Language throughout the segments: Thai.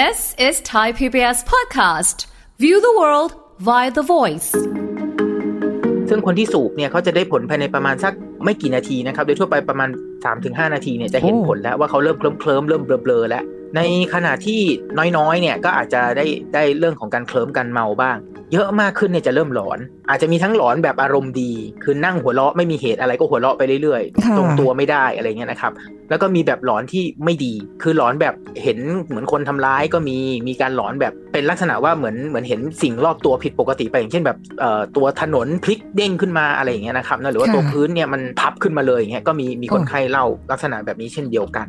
This is Thai PBS podcast. View the world via the voice. ซึ่งคนที่สูบเนี่ยเขาจะได้ผลภายในประมาณสักไม่กี่นาทีนะครับโดยทั่วไปประมาณ 3-5 นาทีเนี่ยจะเห็นผลแล้วว่าเขาเริ่มเคลิ้มเคลิ้มๆเริ่มเบลอๆแล้วในขณะที่น้อยๆเนี่ยก็อาจจะได้ได้เรื่องของการเคลิ้มกันเมาบ้าง เยอะมากขึ้นเนี่ยจะเริ่มหลอน อาจจะมีทั้งหลอนแบบอารมณ์ดี คือนั่งหัวเราะไม่มีเหตุอะไรก็หัวเราะไปเรื่อยค่ะๆตรงตัวไม่ได้อะไรเงี้ยนะครับ แล้วก็มีแบบหลอนที่ไม่ดี คือหลอนแบบเห็นเหมือนคนทำร้ายก็มี มีการหลอนแบบเป็นลักษณะว่าเหมือนเหมือนเห็นสิ่งรอบตัวผิดปกติไปอย่างเช่นแบบเอ่อตัวถนนพลิกเด้งขึ้นมาอะไรอย่างเงี้ยนะครับนะหรือว่าค่ะตัวพื้นเนี่ยมันพับขึ้นมาเลยอย่างเงี้ยก็มีมีคนโอ้ไข้เล่าลักษณะแบบนี้เช่นเดียวกัน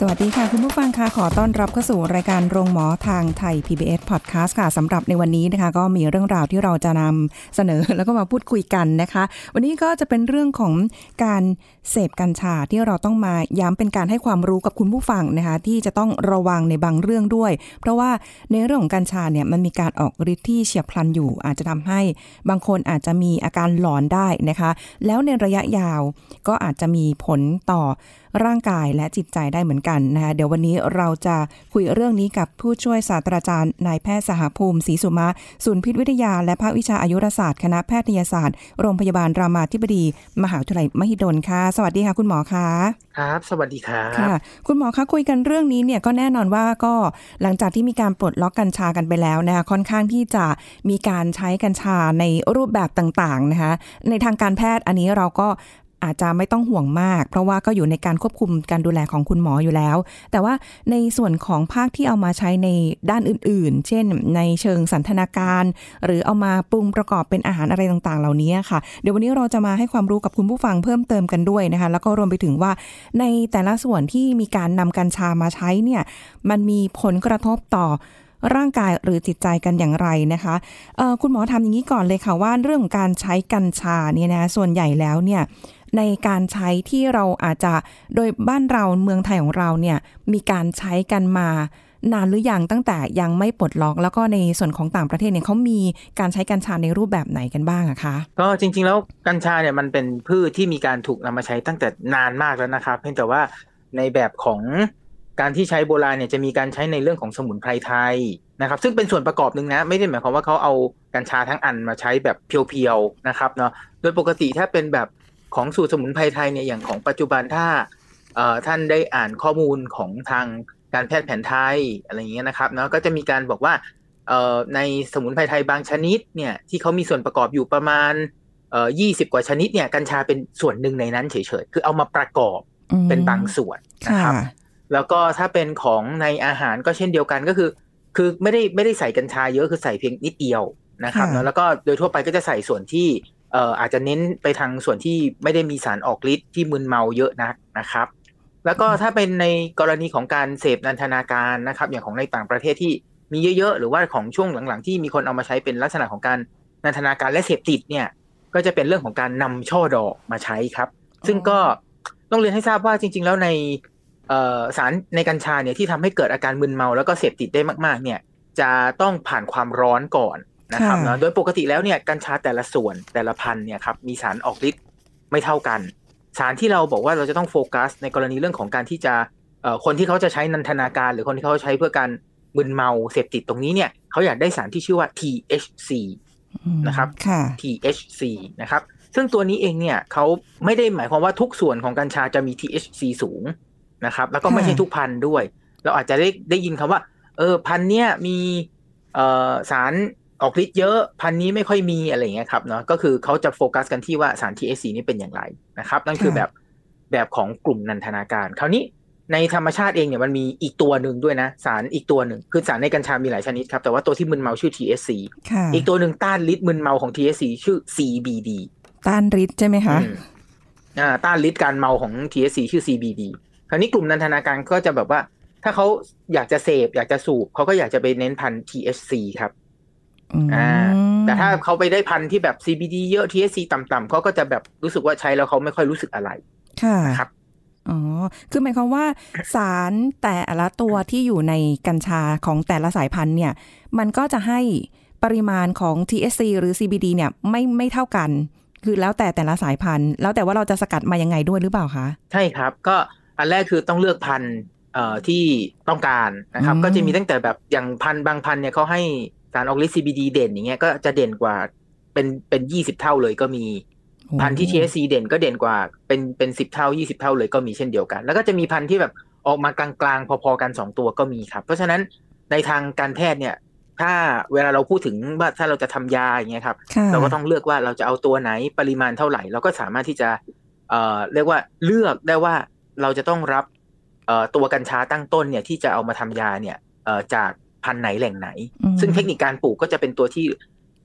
สวัสดีค่ะคุณผู้ฟังค่ะขอต้อนรับเข้าสู่รายการโรงหมอทางไทย PBS Podcast ค่ะสำหรับในวันนี้นะคะ ก็มีเรื่องราวที่เราจะนำเสนอแล้วก็มาพูดคุยกันนะคะ วันนี้ก็จะเป็นเรื่องของการเสพกัญชาที่เราต้องมาย้ำเป็นการให้ความรู้กับคุณผู้ฟังนะคะ ที่จะต้องระวังในบางเรื่องด้วย เพราะว่าในเรื่องของกัญชาเนี่ยมันมีการออกฤทธิ์ที่เฉียบพลันอยู่ อาจจะทำให้บางคนอาจจะมีอาการหลอนได้นะคะ แล้วในระยะยาวก็อาจจะมีผลต่อ ร่างกายและจิตใจได้เหมือนกันนะคะเดี๋ยววันนี้เราจะคุยเรื่องนี้กับผู้ช่วยศาสตราจารย์นายแพทย์สหภูมิศรีสุมาศูนย์พิษวิทยา และภาควิชาอายุรศาสตร์คณะแพทยศาสตร์ โรงพยาบาลรามาธิบดี มหาวิทยาลัยมหิดลค่ะ สวัสดีค่ะคุณหมอคะครับ สวัสดีครับค่ะ คุณหมอคะคุยกันเรื่องนี้เนี่ยก็แน่นอนว่าก็หลังจากที่มีการปลดล็อกกัญชากันไปแล้วนะคะค่อนข้างที่จะมีการใช้กัญชาในรูปแบบต่างๆนะคะในทางการแพทย์อันนี้เราก็ อาจจะไม่ต้องห่วงมาก เพราะว่าก็อยู่ในการควบคุมการดูแลของคุณหมออยู่แล้ว แต่ว่าในส่วนของภาคที่เอามาใช้ในด้านอื่น ๆ เช่น ในเชิงสันทนาการ หรือเอามาปรุงประกอบเป็นอาหารอะไรต่างๆ เหล่านี้ค่ะ เดี๋ยววันนี้เราจะมาให้ความรู้กับคุณผู้ฟังเพิ่มเติมกันด้วยนะคะ แล้วก็รวมไปถึงว่าในแต่ละส่วนที่มีการนำกัญชามาใช้เนี่ย มันมีผลกระทบต่อร่างกายหรือจิตใจกันอย่างไรนะคะคุณหมอทำอย่างนี้ก่อนเลยค่ะว่าเรื่องของการใช้กัญชาเนี่ยนะส่วนใหญ่แล้วเนี่ย ในการใช้ที่เราอาจจะโดยบ้านเราเมืองไทยของเราเนี่ยมีการใช้กันมานานหรือยังตั้งแต่ยังไม่ปลดล็อกแล้วก็ในส่วนของต่างประเทศเนี่ยเขามีการใช้กัญชาในรูปแบบไหนกันบ้างอะคะก็จริง ๆ แล้วกัญชาเนี่ยมันเป็นพืชที่มีการถูกนำมาใช้ตั้งแต่นานมากแล้วนะครับ เพียงแต่ว่าในแบบของการที่ใช้โบราณเนี่ยจะมีการใช้ในเรื่องของสมุนไพรไทยนะครับ ซึ่งเป็นส่วนประกอบหนึ่งนะไม่ได้หมายความว่าเขาเอากัญชาทั้งอันมาใช้แบบเพียวๆนะครับเนาะโดยปกติถ้าเป็นแบบ ของสูตรสมุนไพรไทยเนี่ยอย่างของปัจจุบันถ้าเอ่อท่านได้อ่านข้อมูลของทางการแพทย์แผนไทยอะไรอย่างเงี้ยนะครับเนาะก็จะมีการบอกว่าเอ่อในสมุนไพรไทยบางชนิดเนี่ยที่เขามีส่วนประกอบอยู่ประมาณเอ่อยี่สิบกว่าชนิดเนี่ยกัญชาเป็นส่วนหนึ่งในนั้นเฉยๆคือเอามาประกอบอืมเป็นบางส่วนนะครับแล้วก็ถ้าเป็นของในอาหารก็เช่นเดียวกันก็คือ คือไม่ได้ไม่ได้ใส่กัญชาเยอะคือใส่เพียงนิดเดียวนะครับค่ะเนอะแล้วก็โดยทั่วไปก็จะใส่ส่วนที่ เอ่ออาจจะเน้นไปทางส่วนที่ไม่ได้มีสารออกฤทธิ์ที่มึนเมาเยอะนักนะครับ แล้วก็ถ้าเป็นในกรณีของการเสพนันทนาการนะครับ อย่างของในต่างประเทศที่มีเยอะๆ หรือว่าของช่วงหลังๆ ที่มีคนเอามาใช้เป็นลักษณะของการนันทนาการและเสพติดเนี่ย ก็จะเป็นเรื่องของการนำช่อดอกมาใช้ครับ ซึ่งก็ต้องเรียนให้ทราบว่าจริง ๆ แล้วในเอ่อสารในกัญชาเนี่ยที่ทำให้เกิดอาการมึนเมาแล้วก็เสพติดได้มาก ๆ เนี่ยจะต้องผ่านความร้อนก่อน นะครับค่ะเนอะโดยปกติแล้วเนี่ยกัญชาแต่ละส่วนแต่ละพันธุ์เนี่ยครับมีสารออกฤทธิ์ไม่เท่ากัน สารที่เราบอกว่าเราจะต้องโฟกัส ในกรณีเรื่องของการที่จะเอ่อคนที่เขาจะใช้นันทนาการ หรือคนที่เขาใช้เพื่อการมึนเมาเสพติดตรงนี้เนี่ยเขาอยากได้สารที่ชื่อว่า THC อืมนะครับค่ะ THC นะครับซึ่งตัวนี้เองเนี่ยเขาไม่ได้หมายความว่าทุกส่วนของกัญชาจะมี THC สูงนะครับ แล้วก็ไม่ใช่ค่ะทุกพันธุ์ด้วย เราอาจจะได้ได้ยินคำว่า เออพันธุ์เนี้ยมีเอ่อสาร ออกฤทธิ์เยอะพันธุ์นี้ไม่ค่อยมีอะไรอย่างเงี้ยครับเนาะก็คือเขาจะโฟกัสกันที่ว่าสาร THC นี่เป็นอย่างไรนะครับ นั่นคือค่ะแบบแบบของกลุ่มนันทนาการ คราวนี้ในธรรมชาติเองเนี่ยมันมีอีกตัวหนึ่งด้วยนะ สารอีกตัวหนึ่งคือสารในกัญชามีหลายชนิดครับ แต่ว่าตัวที่มึนเมาชื่อ THC ค่ะอีกตัวหนึ่งต้านฤทธิ์มึนเมาของ THC ชื่อ CBD ต้านฤทธิ์ใช่ไหมคะอืมอ่าต้านฤทธิ์การเมาของ THC ชื่อ CBD คราวนี้กลุ่มนันทนาการก็จะแบบว่า ถ้าเขาอยากจะเสพอยากจะสูบเขาก็อยากจะไปเน้นพันธุ์ THC ครับ อืมอ่าแต่ถ้าเขาไปได้พันธุ์ที่แบบ CBD เยอะ THC ต่ำๆเขาก็จะแบบรู้สึกว่าใช้แล้วเขาไม่ค่อยรู้สึกอะไร ค่ะนะครับอ๋อ คือหมายความว่าสารแต่ละตัวที่อยู่ในกัญชาของแต่ละสายพันธุ์เนี่ย มันก็จะให้ปริมาณของ THC หรือ CBD เนี่ยไม่ไม่เท่ากัน คือแล้วแต่แต่ละสายพันธุ์ แล้วแต่ว่าเราจะสกัดมายังไงด้วยหรือเปล่าคะ ใช่ครับ ก็อันแรกคือต้องเลือกพันธุ์เอ่อที่ต้องการนะครับอืมก็จะมีตั้งแต่แบบอย่างพันธุ์บางพันธุ์เนี่ยเขาให้ สารออกฤทธิ์ CBD เด่นอย่างเงี้ยก็จะเด่นกว่าเป็นเป็นยี่สิบเท่าเลยก็มีพันธุ์ที่ THC เด่นก็เด่นกว่าเป็นเป็นสิบเท่ายี่สิบเท่าเลยก็มีเช่นเดียวกัน แล้วก็จะมีพันธุ์ที่แบบออกมากลางๆ พอๆกันสองตัวก็มีครับ เพราะฉะนั้นในทางการแพทย์เนี่ย ถ้าเวลาเราพูดถึงว่าถ้าเราจะทำยาอย่างเงี้ยครับค่ะเราก็ต้องเลือกว่าเราจะเอาตัวไหนปริมาณเท่าไหร่ เราก็สามารถที่จะเอ่อเรียกว่าเลือกได้ว่าเราจะต้องรับเอ่อตัวกัญชาตั้งต้นเนี่ยที่จะเอามาทำยาเนี่ยเอ่อจาก พันธุ์ไหนแหล่งไหนอืมซึ่งเทคนิคการปลูกก็จะเป็นตัวที่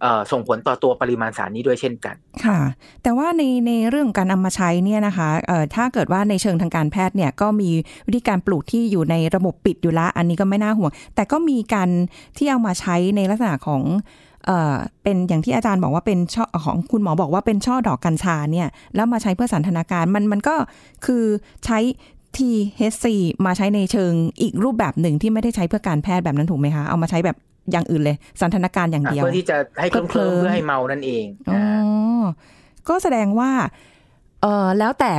เอ่อส่งผลต่อตัวปริมาณสารนี้ด้วยเช่นกัน ค่ะ แต่ว่าในในเรื่องของการนำมาใช้เนี่ยนะคะเอ่อถ้าเกิดว่าในเชิงทางการแพทย์เนี่ยก็มีวิธีการปลูกที่อยู่ในระบบปิดอยู่ละ อันนี้ก็ไม่น่าห่วง แต่ก็มีการที่เอามาใช้ในลักษณะของเอ่อเป็นอย่างที่อาจารย์บอกว่าเป็นช่อของคุณหมอบอกว่าเป็นช่อดอกกัญชาเนี่ยแล้วมาใช้เพื่อสันทนาการมันมันก็คือใช้ THC มาใช้ในเชิงอีกรูปแบบหนึ่งที่ไม่ได้ใช้เพื่อการแพทย์แบบนั้นถูกไหมคะ เอามาใช้แบบอย่างอื่นเลย สันทนาการอย่างเดียว เพื่อที่จะให้เคลิ้มเคลิ้มๆเพื่อให้เมานั่นเองอ๋อก็แสดงว่าเออแล้วแต่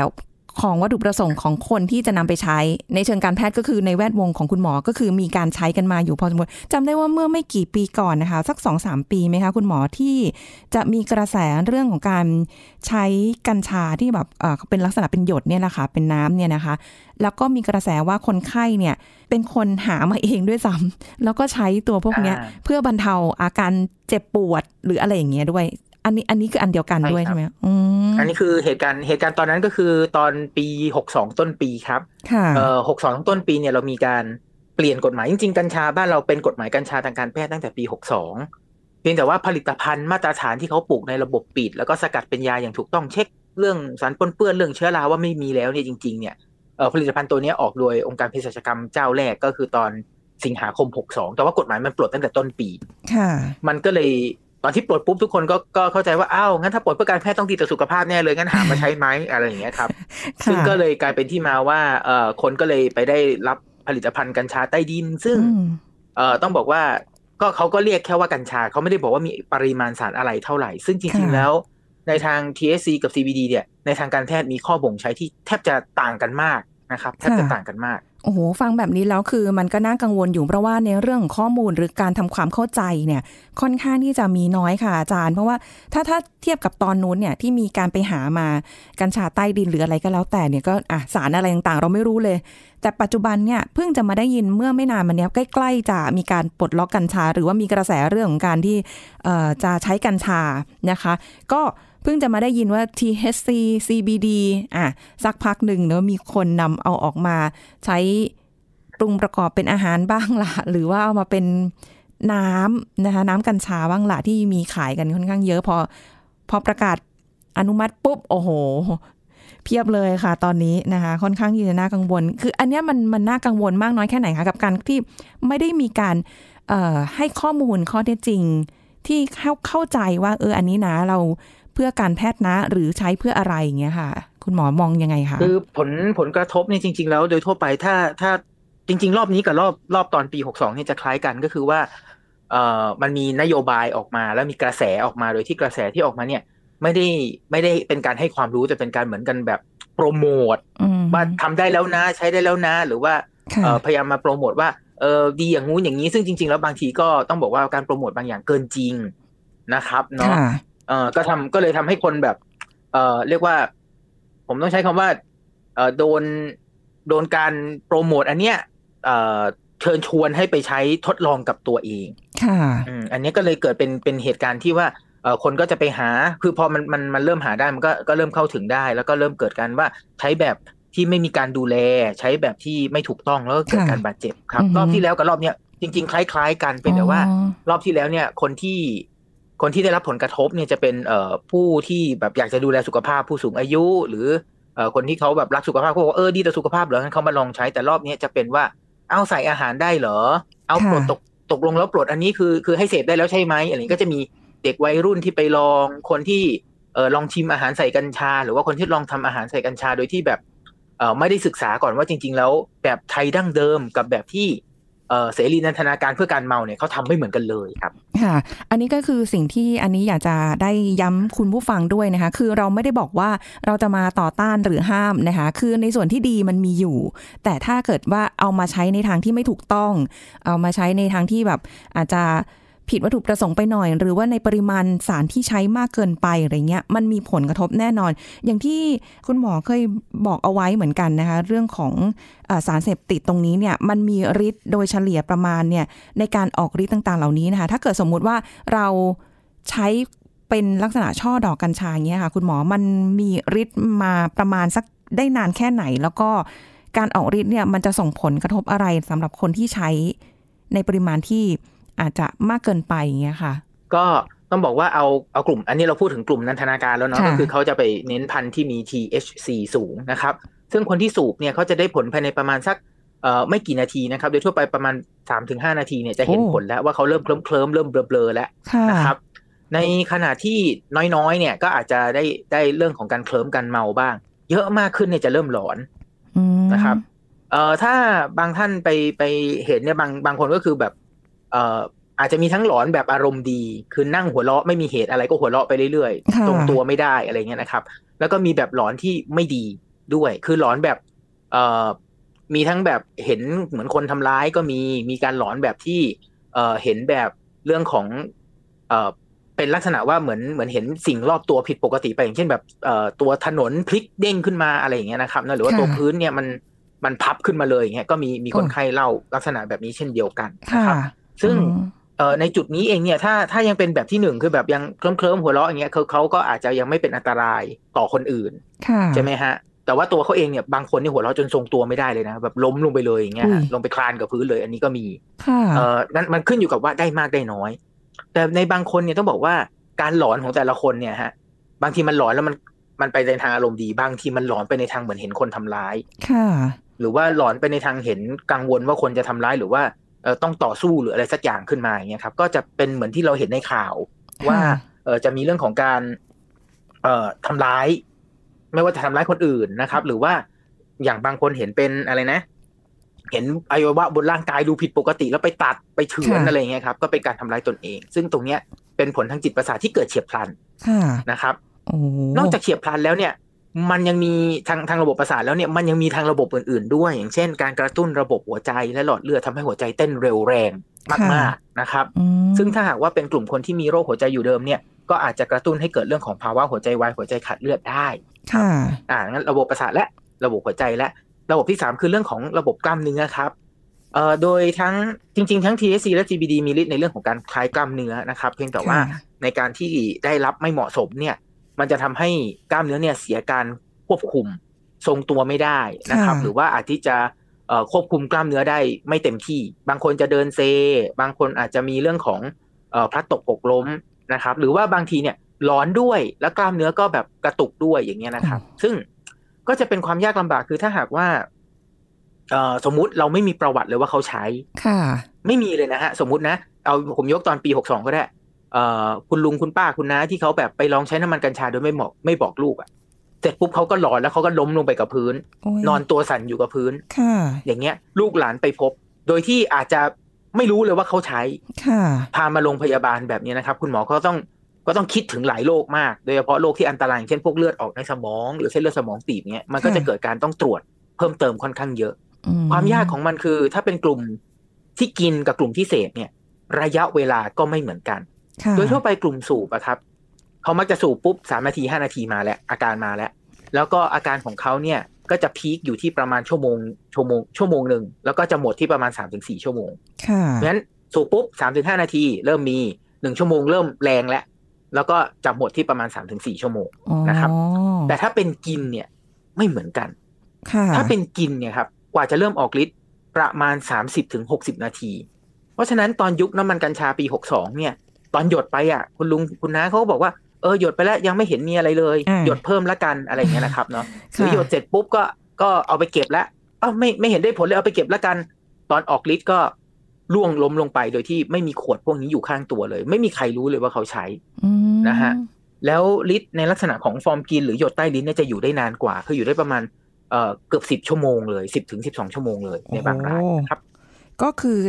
ของวัตถุประสงค์ของคนที่จะนำไปใช้ ในเชิงการแพทย์ก็คือในแวดวงของคุณหมอก็คือมีการใช้กันมาอยู่พอสมควรจำได้ว่าเมื่อไม่กี่ปีก่อนนะคะ สักสองสามปีไหมคะคุณหมอที่จะมีกระแสเรื่องของการใช้กัญชาที่แบบเออเป็นลักษณะเป็นหยดเนี่ยแหละค่ะเป็นน้ำเนี่ยนะคะ แล้วก็มีกระแสว่าคนไข้เนี่ยเป็นคนหามาเองด้วยซ้ำแล้วก็ใช้ตัวพวกเนี้ยอ่าเพื่อบรรเทาอาการเจ็บปวดหรืออะไรอย่างเงี้ยด้วย อันนี้อันนี้คืออันเดียวกันใช่ด้วยครับใช่ไหมอืม อันนี้คือเหตุการณ์เหตุการณ์ตอนนั้นก็คือตอนปีหกสองต้นปีครับค่ะเอ่อหกสองต้นปีเนี่ยเรามีการเปลี่ยนกฎหมายจริงๆกัญชาบ้านเราเป็นกฎหมายกัญชาทางการแพทย์ตั้งแต่ปีหกสองเพียงแต่ว่าผลิตภัณฑ์มาตรฐานที่เขาปลูกในระบบปิด แล้วก็สกัดเป็นยาอย่างถูกต้องเช็คเรื่องสารปนเปื้อนเรื่องเชื้อราว่าไม่มีแล้วเนี่ยจริงๆเนี่ยเอ่อผลิตภัณฑ์ตัวเนี้ยออกโดยองค์การเภสัชกรรมเจ้าแรกก็คือตอนสิงหาคม 62 แต่ว่ากฎหมายมันปลดตั้งแต่ต้นปีค่ะมันก็เลย ตอนที่ปลดปุ๊บทุกคนก็ก็เข้าใจว่าอ้าวงั้นถ้าปลดเพื่อการแพทย์ต้องดีต่อสุขภาพแน่เลยงั้นหามาใช้ไหมอะไรอย่างเงี้ยครับ ซึ่งก็เลยกลายเป็นที่มาว่าเอ่อคนก็เลยไปได้รับผลิตภัณฑ์กัญชาใต้ดิน ซึ่งอืมเอ่อต้องบอกว่าก็เขาก็เรียกแค่ว่ากัญชาเขาไม่ได้บอกว่ามีปริมาณสารอะไรเท่าไหร่ ซึ่งจริงค่ะๆแล้ว ในทาง THC กับ CBD เนี่ยในทางการแพทย์มีข้อบ่งใช้ที่แทบจะต่างกันมากนะครับแทบจะต่างกันมาก โอ้โหฟังแบบนี้แล้วคือมันก็น่ากังวลอยู่เพราะว่าในเรื่องข้อมูลหรือการทำความเข้าใจเนี่ยค่อนข้างที่จะมีน้อยค่ะอาจารย์ เพราะว่าถ้าถ้าเทียบกับตอนนู้นเนี่ยที่มีการไปหามากัญชาใต้ดินหรืออะไรก็แล้วแต่เนี่ยก็อะสารอะไรต่างๆ เราไม่รู้เลย แต่ปัจจุบันเนี่ยเพิ่งจะมาได้ยินเมื่อไม่นานมานี้ใกล้ๆจะมีการปลดล็อกกัญชา หรือว่ามีกระแสเรื่องของการที่จะใช้กัญชานะคะ ก็เเพิ่งจะมาได้ยินว่า THC CBD อะสักพักหนึ่งเนอะมีคนนำเอาออกมาใช้ปรุงประกอบเป็นอาหารบ้างละหรือว่าเอามาเป็นน้ำนะคะน้ำกัญชาบ้างละที่มีขายกันค่อนข้างเยอะพอ พอประกาศอนุมัติปุ๊บ โอ้โห เพียบเลยค่ะ ตอนนี้นะคะ ค่อนข้างที่จะน่ากังวล คืออันนี้มันมันน่ากังวลมากน้อยแค่ไหนคะกับการที่ไม่ได้มีการให้ข้อมูลข้อเท็จจริง ที่เข้าเข้าใจว่า เอออันนี้นะเรา พื่อการแพทย์นะ หรือใช้เพื่ออะไรอย่างเงี้ยค่ะ คุณหมอมองยังไงคะคือผลผลกระทบเนี่ยจริง ๆ แล้วโดยทั่วไปถ้าถ้าจริง ๆ รอบนี้กับรอบรอบตอนปี62เนี่ยจะคล้ายกันก็คือว่าเอ่อมันมีนโยบายออกมาแล้วมีกระแสออกมาโดยที่กระแสที่ออกมาเนี่ย ไม่ได้ไม่ได้เป็นการให้ความรู้แต่เป็นการเหมือนกันแบบโปรโมทอืมว่าทำได้แล้วนะใช้ได้แล้วนะ หรือว่าค่ะเอ่อพยายามมาโปรโมทว่าเออดีอย่างงู้นอย่างนี้ซึ่งจริง ๆ แล้วบางทีก็ต้องบอกว่าการโปรโมทบางอย่างเกินจริงนะครับเนาะค่ะ เออก็ทำก็เลยทำให้คนแบบ เออเรียกว่า ผมต้องใช้คำว่า เออโดนโดนการโปรโมทอันเนี้ยเออเชิญชวนให้ไปใช้ทดลองกับตัวเอง ค่ะอืมอันนี้ก็เลยเกิดเป็นเป็นเหตุการณ์ที่ว่าเออคนก็จะไปหาคือพอมันมันมันเริ่มหาได้มันก็ก็เริ่มเข้าถึงได้ แล้วก็เริ่มเกิดการว่าใช้แบบที่ไม่มีการดูแล ใช้แบบที่ไม่ถูกต้องแล้วก็เกิดค่ะการบาดเจ็บครับอือฮึรอบที่แล้วกับรอบเนี้ยจริง ๆ คล้าย ๆ กันเป็นแต่ว่าอ๋อรอบที่แล้วเนี่ย คนที่ คนที่ได้รับผลกระทบเนี่ยจะเป็นเอ่อผู้ที่แบบอยากจะดูแลสุขภาพผู้สูงอายุ หรือเอ่อคนที่เขาแบบรักสุขภาพเขาบอกว่าเออดีต่อสุขภาพเหรองั้นเขามาลองใช้แต่รอบนี้จะเป็นว่าเอาใส่อาหารได้เหรอ เอาค่ะปลดตกตกลงแล้วปลดอันนี้คือคือให้เสพได้แล้วใช่ไหมอะไรอย่างนี้ก็จะมีเด็กวัยรุ่นที่ไปลองคนที่เออลองชิมอาหารใส่กัญชา หรือว่าคนที่ลองทำอาหารใส่กัญชาโดยที่แบบเออไม่ได้ศึกษาก่อนว่าจริง ๆ แล้วแบบไทยดั้งเดิมกับแบบที่ เออเสรีนันทนาการเพื่อการเมาเนี่ยเขาทำไม่เหมือนกันเลยครับค่ะ อันนี้ก็คือสิ่งที่อันนี้อยากจะได้ย้ำคุณผู้ฟังด้วยนะคะ คือเราไม่ได้บอกว่าเราจะมาต่อต้านหรือห้ามนะคะ คือในส่วนที่ดีมันมีอยู่ แต่ถ้าเกิดว่าเอามาใช้ในทางที่ไม่ถูกต้อง เอามาใช้ในทางที่แบบอาจจะ ผิดวัตถุประสงค์ไปหน่อย หรือว่าในปริมาณสารที่ใช้มากเกินไปอะไรเงี้ยมันมีผลกระทบแน่นอน อย่างที่คุณหมอเคยบอกเอาไว้เหมือนกันนะคะ เรื่องของอสารเสพติดตรงนี้เนี่ยมันมีฤทธิ์โดยเฉลี่ยประมาณเนี่ยในการออกฤทธิ์ต่างๆ เหล่านี้นะคะ ถ้าเกิดสมมุติว่าเราใช้เป็นลักษณะช่อดอกกัญชาอย่างเงี้ยค่ะ คุณหมอมันมีฤทธิ์มาประมาณสักได้นานแค่ไหน แล้วก็การออกฤทธิ์เนี่ยมันจะส่งผลกระทบอะไรสำหรับคนที่ใช้ในปริมาณที่ อาจจะมากเกินไปอย่างเงี้ยค่ะ ก็ต้องบอกว่าเอาเอากลุ่ม อันนี้เราพูดถึงกลุ่มนันทนาการแล้วเนาะค่ะก็คือเขาจะไปเน้นพันธุ์ที่มี THC สูงนะครับ ซึ่งคนที่สูบเนี่ยเขาจะได้ผลภายในประมาณสักเอ่อไม่กี่นาทีนะครับโดยทั่วไปประมาณ 3-5 นาทีเนี่ยจะเห็นผลแล้วว่าเขาเริ่มเคลิ้มเคลิ้มๆเริ่มเบลอๆแล้วค่ะนะครับ ในขณะที่น้อยๆเนี่ยก็อาจจะได้ได้เรื่องของการเคลิ้มการเมาบ้าง เยอะมากขึ้นเนี่ยจะเริ่มหลอนอืมนะครับเอ่อถ้าบางท่านไปไปเห็นเนี่ยบางบางคนก็คือแบบเอ่ออาจจะมีทั้งหลอนแบบอารมณ์ดี คือนั่งหัวเราะไม่มีเหตุอะไรก็หัวเราะไปเรื่อยค่ะๆตรงตัวไม่ได้อะไรเงี้ยนะครับ แล้วก็มีแบบหลอนที่ไม่ดีด้วย คือหลอนแบบเอ่อมีทั้งแบบเห็นเหมือนคนทำร้ายก็มีมีการหลอนแบบที่เอ่อเห็นแบบเรื่องของเอ่อเป็นลักษณะว่าเหมือนเหมือนเห็นสิ่งรอบตัวผิดปกติไปอย่างเช่นแบบเอ่อตัวถนนพลิกเด้งขึ้นมาอะไรอย่างเงี้ยนะครับนะหรือว่าค่ะตัวพื้นเนี่ยมันมันพับขึ้นมาเลยอย่างเงี้ยก็มีมีคนโอ้ไข้เล่าลักษณะแบบนี้เช่นเดียวกันนะค่ะครับ ซึ่งอืมเอ่อในจุดนี้เองเนี่ยถ้าถ้ายังเป็นแบบที่หนึ่งคือแบบยังเคลิ้มเคลิ้มๆหัวเราะอย่างเงี้ยเขาเขาก็อาจจะยังไม่เป็นอันตรายต่อคนอื่นค่ะใช่ไหมฮะ แต่ว่าตัวเขาเองเนี่ยบางคนนี่หัวเราะจนทรงตัวไม่ได้เลยนะแบบล้มลงไปเลยอย่างเงี้ยฮะอุ้ยลงไปคลานกับพื้นเลยอันนี้ก็มีค่ะเอ่อนั่นมันขึ้นอยู่กับว่าได้มากได้น้อย แต่ในบางคนเนี่ยต้องบอกว่าการหลอนของแต่ละคนเนี่ยฮะบางทีมันหลอนแล้วมันมันไปในทางอารมณ์ดี บางทีมันหลอนไปในทางเหมือนเห็นคนทำร้ายค่ะ หรือว่าหลอนไปในทางเห็นกังวลว่าคนจะทำร้ายหรือว่าเอ่อ ต้องต่อสู้หรืออะไรสักอย่างขึ้นมาอย่างเงี้ยครับ ก็จะเป็นเหมือนที่เราเห็นในข่าว ว่าเออจะมีเรื่องของการเอ่อทำร้าย ไม่ว่าจะทำร้ายคนอื่นนะครับ หรือว่าอย่างบางคนเห็นเป็นอะไรนะ เห็นอวัยวะบนร่างกายดูผิดปกติ แล้วไปตัดไปเฉือนค่ะอะไรเงี้ยครับ ก็เป็นการทำร้ายตนเอง ซึ่งตรงเนี้ยเป็นผลทางจิตประสาทที่เกิดเฉียบพลันค่ะนะครับโอ้นอกจากเฉียบพลันแล้วเนี่ย มันยังมีทางทางระบบประสาทแล้วเนี่ยมันยังมีทางระบบอื่น ๆ ด้วย อย่างเช่น การกระตุ้นระบบหัวใจและหลอดเลือดทำให้หัวใจเต้นเร็วแรงมากๆนะครับอืมซึ่งถ้าหากว่าเป็นกลุ่มคนที่มีโรคหัวใจอยู่เดิมเนี่ยก็อาจจะกระตุ้นให้เกิดเรื่องของภาวะหัวใจวายหัวใจขาดเลือดได้ค่ะอ่างั้นระบบประสาทและระบบหัวใจและ ระบบที่สามคือเรื่องของระบบกล้ามเนื้อครับเอ่อโดยทั้งจริง ๆ ทั้ง THC และ CBD มีฤทธิ์ในเรื่องของการคลายกล้ามเนื้อนะครับ เพียงแต่ว่าค่ะในการที่ได้รับไม่เหมาะสมเนี่ย มันจะทำให้กล้ามเนื้อเนี่ยเสียการควบคุมทรงตัวไม่ได้นะครับค่ะหรือว่าอาจที่จะเอ่อควบคุมกล้ามเนื้อได้ไม่เต็มที่ บางคนจะเดินเซ บางคนอาจจะมีเรื่องของเอ่อพลัดตกหกล้มนะครับ หรือว่าบางทีเนี่ยร้อนด้วยแล้วกล้ามเนื้อก็แบบกระตุกด้วยอย่างเงี้ยนะครับ ซึ่งก็จะเป็นความยากลำบากคือถ้าหากว่าเอ่อสมมุติเราไม่มีประวัติเลยว่าเขาใช้ ค่ะ ไม่มีเลยนะฮะ สมมุตินะ เอาผมยกตอนปีหกสองก็ได้เอ่อ คุณลุงคุณป้าคุณน้าที่เขาแบบไปลองใช้น้ำมันกัญชาโดยไม่บอกไม่บอกลูกอะ่ะเสร็จปุ๊บเขาก็หลอนแล้วเขาก็ล้มลงไปกับพื้นโอ้ยนอนตัวสั่นอยู่กับพื้นค่ะอย่างเงี้ย ลูกหลานไปพบ โดยที่อาจจะไม่รู้เลยว่าเขาใช้ค่ะพามาโรงพยาบาลแบบนี้นะครับ คุณหมอก็ต้องก็ต้องคิดถึงหลายโรคมาก โดยเฉพาะโรคที่อันตรายอย่างเช่นพวกเลือดออกในสมองหรือเส้นเลือดสมองตีบเนี้ยมันก็จะเกิดการต้องตรวจเพิ่มเติมค่อนข้างเยอะอืความยากของมันคือ ถ้าเป็นกลุ่มที่กินกับกลุ่มที่เสพเนี่ย ระยะเวลาก็ไม่เหมือนกันค่ะ โดยทั่วไปกลุ่มสูบอะครับเขามักจะสูบปุ๊บสามนาทีห้านาทีมาแล้ว อาการมาแล้ว แล้วก็อาการของเขาเนี่ยก็จะพีคอยู่ที่ประมาณชั่วโมงชั่วโมงชั่วโมงหนึ่งแล้วก็จะหมดที่ประมาณสามถึงสี่ชั่วโมงค่ะเพราะฉะนั้นสูบปุ๊บสามถึงห้านาที เริ่มมีหนึ่งชั่วโมงเริ่มแรงแล้วแล้วก็จะหมดที่ประมาณสามถึงสี่ชั่วโมงอ๋อนะครับ แต่ถ้าเป็นกินเนี่ยไม่เหมือนกันค่ะถ้าเป็นกินเนี่ยครับกว่าจะเริ่มออกฤทธิ์ประมาณ30-60ถึง60นาที เพราะฉะนั้นตอนยุคน้ำมันกัญชาปี62เนี่ย ตอนหยดไปอะ คุณลุงคุณน้าเขาก็บอกว่าเออหยดไปแล้วยังไม่เห็นมีอะไรเลยอ่าหยดเพิ่มละกันอะไรอย่างเงี้ยนะครับเนาะหรือค่ะหยดเสร็จปุ๊บก็ก็เอาไปเก็บแล้วเอ้าไม่ไม่เห็นได้ผลเลยเอาไปเก็บละกัน ตอนออกฤทธิ์ก็ล่วงล้มลงไปโดยที่ไม่มีขวดพวกนี้อยู่ข้างตัวเลย ไม่มีใครรู้เลยว่าเขาใช้อืมนะฮะแล้วฤทธิ์ในลักษณะของฟอร์มกินหรือหยดใต้ลิ้นเนี่ยจะอยู่ได้นานกว่า คืออยู่ได้ประมาณเอ่อเกือบสิบชั่วโมงเลยสิบถึงสิบสองชั่วโมงเลยในบางรายนะครับ ก็คือ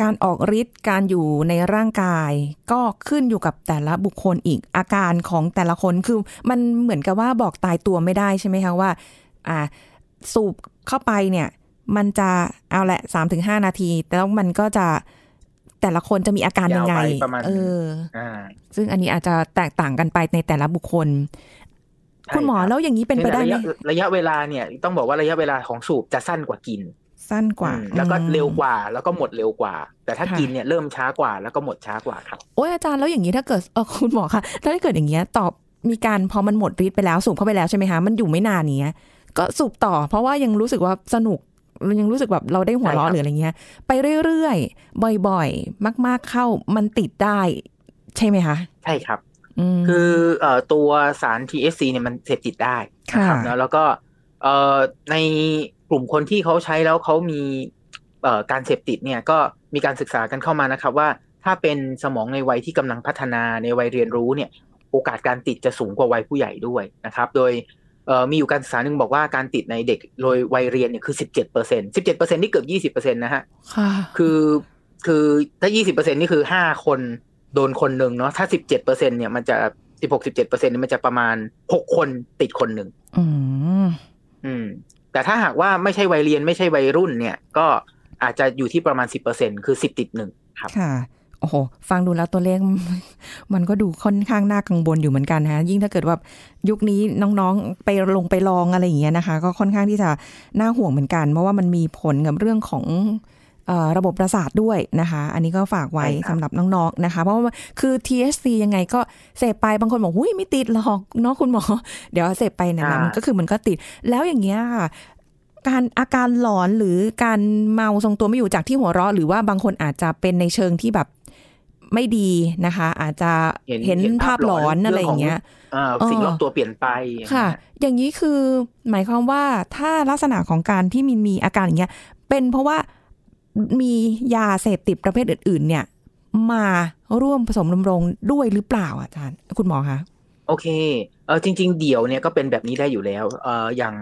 การออกฤทธิ์การอยู่ในร่างกาย ก็ขึ้นอยู่กับแต่ละบุคคลอีกอาการของแต่ละคนคือมันเหมือนกับว่าบอกตายตัวไม่ได้ใช่ไหมคะว่าอ่าสูบเข้าไปเนี่ยมันจะเอาแหละสามถึงห้านาทีแต่แล้วมันก็จะแต่ละคนจะมีอาการยังไงยาวไปประมาณเอออ่าซึ่งอันนี้อาจจะแตกต่างกันไปในแต่ละบุคคลใช่คุณหมอรับแล้วอย่างนี้เป็นไปได้ไหมระยะระยะเวลาเนี่ย ต้องบอกว่าระยะเวลาของสูบจะสั้นกว่ากิน สั้นกว่าอืมแล้วก็อืมเร็วกว่า แล้วก็หมดเร็วกว่า แต่ถ้าค่ะกินเนี่ยเริ่มช้ากว่า แล้วก็หมดช้ากว่าครับโอ้ยอาจารย์แล้วอย่างนี้ถ้าเกิดเออคุณหมอคะถ้าเกิดอย่างเงี้ยตอบมีการพอมันหมดฤทธิ์ไปแล้วสูบเข้าไปแล้วใช่ไหมคะมันอยู่ไม่นานเนี้ย ก็สูบต่อ เพราะว่ายังรู้สึกว่าสนุกยังรู้สึกแบบเราได้หัวเราะใช่ครับหรืออะไรเงี้ย ไปเรื่อยๆบ่อยๆ มาก ๆเข้ามันติดได้ ใช่ไหมคะ ใช่ครับอืมคือเอ่อตัวสาร THC เนี่ยมันเสพติดได้นะครับค่ะเนอะแล้วก็เอ่อใน กลุ่มคนที่เขาใช้แล้วเขามีเอ่อการเสพติดเนี่ยก็มีการศึกษากันเข้ามานะครับว่า ถ้าเป็นสมองในวัยที่กำลังพัฒนาในวัยเรียนรู้เนี่ยโอกาสการติดจะสูงกว่าวัยผู้ใหญ่ด้วยนะครับ โดยเอ่อมีอยู่การศึกษาหนึ่งบอกว่าการติดในเด็กโดยวัยเรียนเนี่ยคือ17เปอร์เซ็นต์17เปอร์เซ็นต์นี่เกือบ20เปอร์เซ็นต์นะฮะค่ะคือคือถ้า20เปอร์เซ็นนี่คือ5คนโดนคนหนึ่งเนาะถ้า17เปอร์เซ็นเนี่ยมันจะ16 17เปอร์เซ็นนี่มันจะประมาณ6คนติดคนหนึ่งอืมอืม แต่ถ้าหากว่าไม่ใช่วัยเรียนไม่ใช่วัยรุ่นเนี่ย ก็อาจจะอยู่ที่ประมาณ 10เปอร์เซ็นคือ 10 ติดหนึ่งครับค่ะโอ้โห ฟังดูแล้วตัวเลขมันก็ดูค่อนข้างน่ากังวลอยู่เหมือนกันฮะยิ่งถ้าเกิดว่ายุคนี้น้องๆไปลงไปลองอะไรอย่างเงี้ยนะคะ ก็ค่อนข้างที่จะน่าห่วงเหมือนกัน เพราะว่ามันมีผลกับเรื่องของ ระบบประสาทด้วยนะคะ อันนี้ก็ฝากไว้ใช่ครับสำหรับน้องๆนะคะ เพราะว่าคือ THC ยังไงก็เสพไปบางคนบอกหุ้ยไม่ติดหรอกเนาะคุณหมอ เดี๋ยวเสพไปเนี่ยนะมันก็คือมันก็ติดแล้วอย่างเงี้ยค่ะการอาการหลอนหรือการเมาทรงตัวไม่อยู่จากที่หัวเราะ หรือว่าบางคนอาจจะเป็นในเชิงที่แบบไม่ดีนะคะ อาจจะเห็นภาพหลอนอะไรอย่างเงี้ยอ่าสิ่งรอบตัวเปลี่ยนไปอย่างเงี้ยค่ะ อย่างนี้คือหมายความว่าถ้าลักษณะของการที่มีมีอาการอย่างเงี้ยเป็นเพราะว่า มียาเสพติดประเภทอื่น ๆ เนี่ย มาร่วมผสมดำรงด้วยหรือเปล่าอาจารย์ คุณหมอคะโอเคเออจริง ๆ เดี่ยวเนี่ยก็เป็นแบบนี้ได้อยู่แล้วเอออย่าง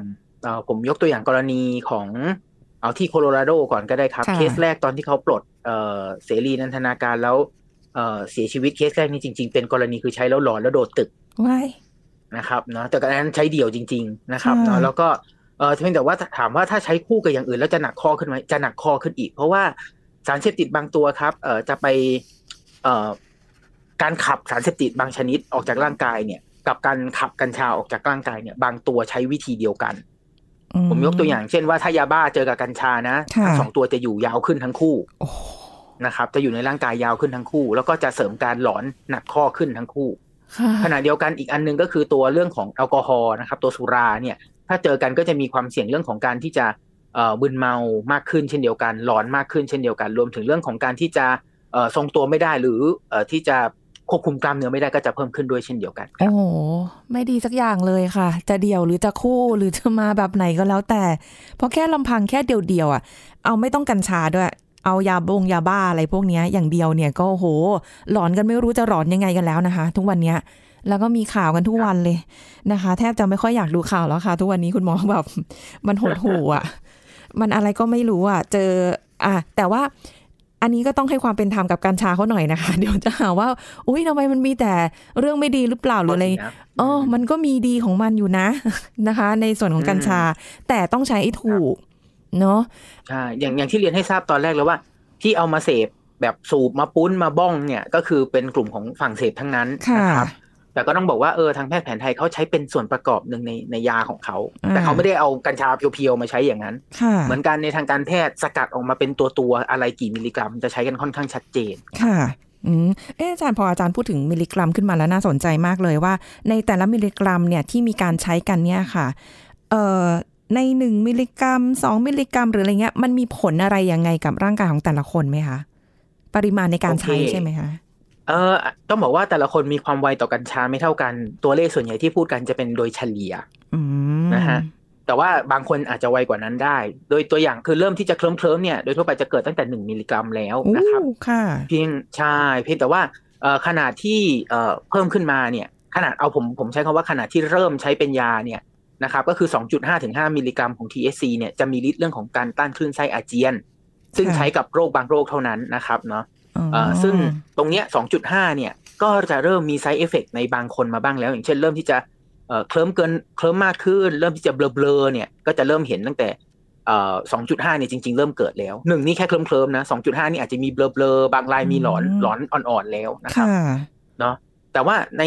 เออผมยกตัวอย่างกรณีของเอาที่โคโลราโดก่อนก็ได้ครับค่ะเคสแรกตอนที่เขาปลดเออเสรีนันทนาการแล้วเออเสียชีวิตเคสแรกนี่จริง ๆ เป็นกรณีคือใช้แล้วหลอนแล้วโดดตึกว้ายนะครับเนาะแต่การนั้นใช้เดี่ยวจริง ๆ นะครับค่ะเนาะแล้วก็ เออเพียงแต่ว่าถามว่าถ้าใช้คู่กับอย่างอื่นแล้วจะหนักข้อขึ้นไหมจะหนักข้อขึ้นอีก เพราะว่าสารเสพติดบางตัวครับ เออจะไปเอ่อการขับสารเสพติดบางชนิดออกจากร่างกายเนี่ย กับการขับกัญชาออกจากร่างกายเนี่ย บางตัวใช้วิธีเดียวกันอืผมยกตัวอย่าง เช่นว่าถ้ายาบ้าเจอกับกัญชานะค่ะทั้งสองตัวจะอยู่ยาวขึ้นทั้งคู่โอ้นะครับ จะอยู่ในร่างกายยาวขึ้นทั้งคู่ แล้วก็จะเสริมการหลอนหนักข้อขึ้นทั้งคู่ค่ะขณะเดียวกันอีกอันหนึงก็คือตัวเรื่องของแอลกอฮอล์นะครับ ตัวสุราเนี่ย ถ้าเจอกันก็จะมีความเสี่ยงเรื่องของการที่จะเอ่อบึนเมามากขึ้นเช่นเดียวกันหลอนมากขึ้นเช่นเดียวกัน รวมถึงเรื่องของการที่จะเอ่อทรงตัวไม่ได้หรือเอ่อที่จะควบคุมกล้ามเนื้อไม่ได้ก็จะเพิ่มขึ้นด้วยเช่นเดียวกันโอ้โหไม่ดีสักอย่างเลยค่ะ จะเดี่ยวหรือจะคู่หรือจะมาแบบไหนก็แล้วแต่ เพราะแค่ลำพังแค่เดียวๆอะ เอาไม่ต้องกัญชาด้วย เอายาบงยาบ้าอะไรพวกนี้อย่างเดียวเนี่ยก็โอ้โหหลอนกันไม่รู้จะหลอนยังไงกันแล้วนะคะ ทุกวันเนี้ย แล้วก็มีข่าวกันทุกวันเลยนะคะ แทบจะไม่ค่อยอยากดูข่าวแล้วค่ะ ทุกวันนี้คุณหมอแบบมันหดหู่อะ มันอะไรก็ไม่รู้อะ เจอ อะแต่ว่าอันนี้ก็ต้องให้ความเป็นธรรมกับกัญชาเขาหน่อยนะคะ เดี๋ยวจะหาว่า อุ้ยทำไมมันมีแต่เรื่องไม่ดีหรือเปล่าหรืออะไรนะเออมันก็มีดีของมันอยู่นะนะคะ ในส่วนของกัญชา แต่ต้องใช้ให้ถูกเนาะใช่อย่างอย่างที่เรียนให้ทราบตอนแรกแล้วว่า ที่เอามาเสพแบบสูบมาปุ้นมาบ้องเนี่ย ก็คือเป็นกลุ่มของฝั่งเสพทั้งนั้นค่ะนะครับ แต่ก็ต้องบอกว่าเออทางแพทย์แผนไทยเขาใช้เป็นส่วนประกอบหนึ่งในในยาของเขาอ่าแต่เขาไม่ได้เอากัญชา pure ๆมาใช้อย่างนั้นค่ะเหมือนกันในทางการแพทย์สกัดออกมาเป็นตัวตัวๆอะไรกี่มิลลิกรัม จะใช้กันค่อนข้างชัดเจนค่ะอืมเอออาจารย์พออาจารย์พูดถึงมิลลิกรัมขึ้นมาแล้วน่าสนใจมากเลยว่า ในแต่ละมิลลิกรัมเนี่ยที่มีการใช้กันเนี่ยค่ะเอ่อในหนึ่งมิลลิกรัมสองมิลลิกรัม หรืออะไรเงี้ยมันมีผลอะไรยังไงกับร่างกายของแต่ละคนไหมคะปริมาณในการใช้โอเคใช่ไหมคะ เออต้องบอกว่าแต่ละคนมีความไวต่อกัญชาไม่เท่ากัน ตัวเลขส่วนใหญ่ที่พูดกันจะเป็นโดยเฉลี่ยอืมนะฮะแต่ว่าบางคนอาจจะไวกว่านั้นได้ โดยตัวอย่างคือเริ่มที่จะเคลิ้มเคลิ้มๆเนี่ยโดยทั่วไปจะเกิดตั้งแต่หนึ่งมิลลิกรัมแล้วอู้นะครับค่ะเพียงใช่เพียงแต่ว่าเอ่อขนาดที่เอ่อเพิ่มขึ้นมาเนี่ยขนาดเอาผมผมใช้คำว่าขนาดที่เริ่มใช้เป็นยาเนี่ยนะครับก็คือ 2.5ถึง5มิลลิกรัมของ THC เนี่ยจะมีฤทธิ์เรื่องของการต้านคลื่นไส้อาเจียน ซึ่งค่ะใช้กับโรคบางโรคเท่านั้นนะครับเนาะอ๋อเอ่อ ซึ่งตรงเนี้ย2.5 เนี่ย ก็จะเริ่มมี side effect ในบางคนมาบ้างแล้ว อย่างเช่นเริ่มที่จะเอ่อเคลิ้มเกินเคลิ้มมากขึ้น เริ่มที่จะเบลอๆเนี่ย ก็จะเริ่มเห็นตั้งแต่เอ่อ2.5เนี่ยจริงๆ เริ่มเกิดแล้วหนึ่งนี่แค่เคลิ้มๆนะ2.5นี่อาจจะมีเบลอๆบางรายมีหลอนหลอนอ่อนๆแล้วนะครับค่ะเนาะแต่ว่าใน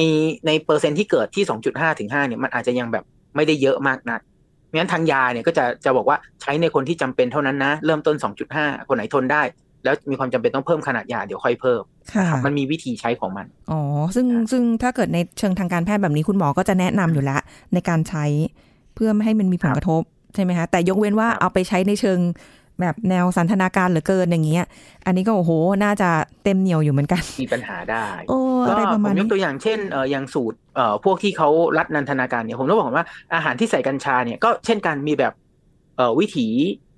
ในเปอร์เซ็นต์ที่เกิดที่2.5ถึง5เนี่ยมันอาจจะยังแบบไม่ได้เยอะมากนักเพราะฉะนั้นทางยาเนี่ยก็จะจะบอกว่าใช้ในคนที่จำเป็นเท่านั้นนะ เริ่มต้น2.5คนไหนทนได้ แล้วมีความจำเป็นต้องเพิ่มขนาดยาเดี๋ยวค่อยเพิ่มค่ะครับมันมีวิธีใช้ของมัน อ๋อ ซึ่งซึ่งถ้าเกิดในเชิงทางการแพทย์แบบนี้คุณหมอก็จะแนะนำอยู่แล้ว ในการใช้เพื่อไม่ให้มันมีผลกระทบใช่ไหมคะ แต่ยกเว้นว่าครับเอาไปใช้ในเชิงแบบแนวสันทนาการเหลือเกินอย่างเงี้ย อันนี้ก็โอ้โห น่าจะเต็มเหนียวอยู่เหมือนกัน มีปัญหาได้ โอ้ก็อะไรประผมาณมยนี้กตัวอย่างเช่นเอออย่างสูตรเอ่อพวกที่เขารัดนันทนาการเนี่ย ผมต้องบอกว่าอาหารที่ใส่กัญชาเนี่ยก็เช่นกันมีแบบเอ่อวิถีเอ่อ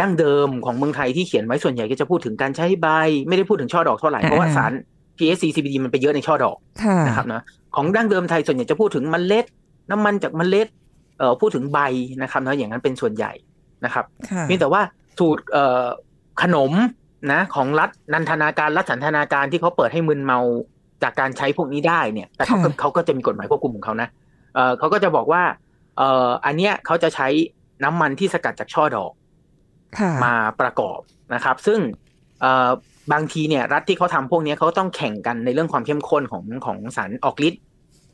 ดั้งเดิมของเมืองไทยที่เขียนไว้ส่วนใหญ่ก็จะพูดถึงการใช้ใบ ไม่ได้พูดถึงช่อดอกเท่าไหร่เพราะว่าสาร THC CBD มันไปเยอะในช่อดอกค่ะนะครับนะของดั้งเดิมไทยส่วนใหญ่จะพูดถึงเมล็ด น้ำมันจากเมล็ดเอ่อพูดถึงใบนะครับนะอย่างนั้นเป็นส่วนใหญ่นะครับค่ะเพียงแต่ว่าสูตรเอ่อขนมนะของรัฐนันทนาการรัฐสันทนาการที่เขาเปิดให้มึนเมาจากการใช้พวกนี้ได้เนี่ย แต่เขาก็ค่ะเขาก็จะมีกฎหมายควบคุมของเขานะเอ่อเขาก็จะบอกว่าเอ่ออันเนี้ยเขาจะใช้น้ำมันที่สกัดจากช่อดอกค่ะ มาประกอบนะครับ ซึ่งเอ่อบางทีเนี่ยรัฐที่เขาทำพวกเนี้ยเขาต้องแข่งกันในเรื่องความเข้มข้นของของสารออกฤทธิ์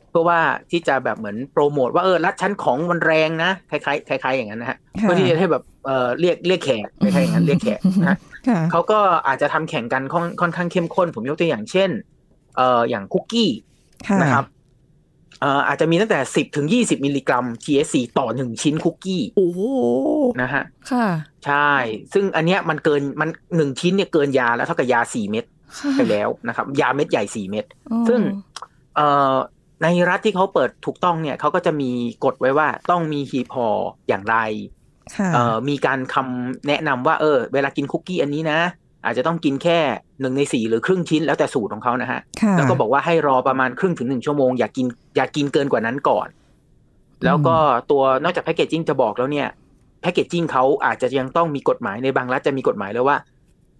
เพื่อว่าที่จะแบบเหมือนโปรโมทว่าเออรัฐชั้นของมันแรงนะคล้ายๆคล้ายๆอย่างนั้นนะฮะค่ะเพื่อที่จะให้แบบเอ่อเรียกเรียกแขกคล้ายๆอย่างนั้นเรียกแขกนะฮะค่ะเขาก็อาจจะทำแข่งกันค่อนค่อนข้างเข้มข้น ผมยกตัวอย่างเช่นเอ่ออย่างคุกกี้ค่ะนะครับเอ่ออาจจะมีตั้งแต่10ถึง20มิลลิกรัม THC ต่อหนึ่งชิ้นคุกกี้โอ้โหนะฮะค่ะ ใช่ ซึ่งอันเนี้ยมันเกินมันหนึ่งชิ้นเนี่ยเกินยาแล้วเท่ากับยาสี่เม็ดค่ะไปแล้วนะครับ ยาเม็ดใหญ่สี่เม็ดอ๋อซึ่งเอ่อในรัฐที่เขาเปิดถูกต้องเนี่ยเขาก็จะมีกฎไว้ว่าต้องมีหีบห่ออย่างไรค่ะเอ่อมีการคำแนะนำว่าเออ เวลากินคุกกี้อันนี้นะ อาจจะต้องกินแค่หนึ่งในสี่หรือครึ่งชิ้นแล้วแต่สูตรของเขานะฮะค่ะแล้วก็บอกว่าให้รอประมาณครึ่งถึงหนึ่งชั่วโมงอย่ากินอย่ากินเกินกว่านั้นก่อน แล้วก็ตัวนอกจากแพคเกจจิ้งจะบอกแล้วเนี่ย แพคเกจจิ้งเขาอาจจะยังต้องมีกฎหมายในบางรัฐจะมีกฎหมายเลยว่า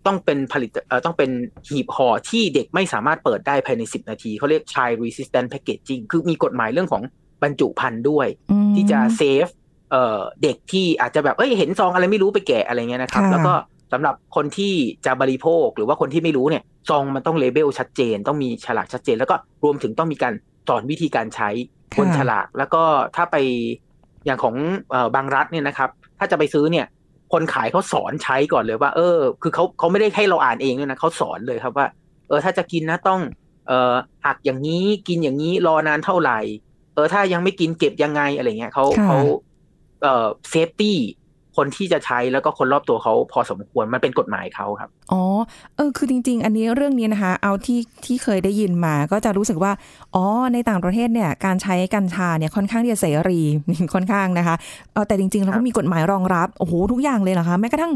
ต้องเป็นผลิตเอ่อต้องเป็นหีบห่อที่เด็กไม่สามารถเปิดได้ภายใน 10 นาที เขาเรียก child resistant packaging คือมีกฎหมายเรื่องของบรรจุภัณฑ์ด้วยอืมที่จะเซฟเอ่อเด็กที่อาจจะแบบเอ้ยเห็นซองอะไรไม่รู้ไปแกะอะไรเงี้ยนะครับค่ะแล้วก็สำหรับคนที่จะบริโภคหรือว่าคนที่ไม่รู้เนี่ยซองมันต้องเลเบลชัดเจน ต้องมีฉลากชัดเจน แล้วก็รวมถึงต้องมีการสอนวิธีการใช้บนฉลาก แล้วก็ถ้าไปอย่างของเอ่อบางรัฐเนี่ยนะครับ ถ้าจะไปซื้อเนี่ย คนขายเขาสอนใช้ก่อนเลยว่า เออ คือเขาเขาไม่ได้ให้เราอ่านเองด้วยนะเขาสอนเลยครับว่า เออ ถ้าจะกินนะต้อง เอ่อหักอย่างนี้กินอย่างนี้รอนานเท่าไหร่ เออ ถ้ายังไม่กินเก็บยังไงอะไรเงี้ยเขาค่ะเขาเอ่อ safety คนที่จะใช้แล้วก็คนรอบตัวเขาพอสมควรมันเป็นกฎหมายเขาครับ อ๋อเออคือจริง ๆ อันนี้เรื่องนี้นะคะ เอาที่ที่เคยได้ยินมาก็จะรู้สึกว่าอ๋อในต่างประเทศเนี่ยการใช้กัญชาเนี่ยค่อนข้างที่จะเสรีค่อนข้างนะคะเออแต่จริงๆเราครับมีกฎหมายรองรับโอ้โหทุกอย่างเลยเหรอคะแม้กระทั่ง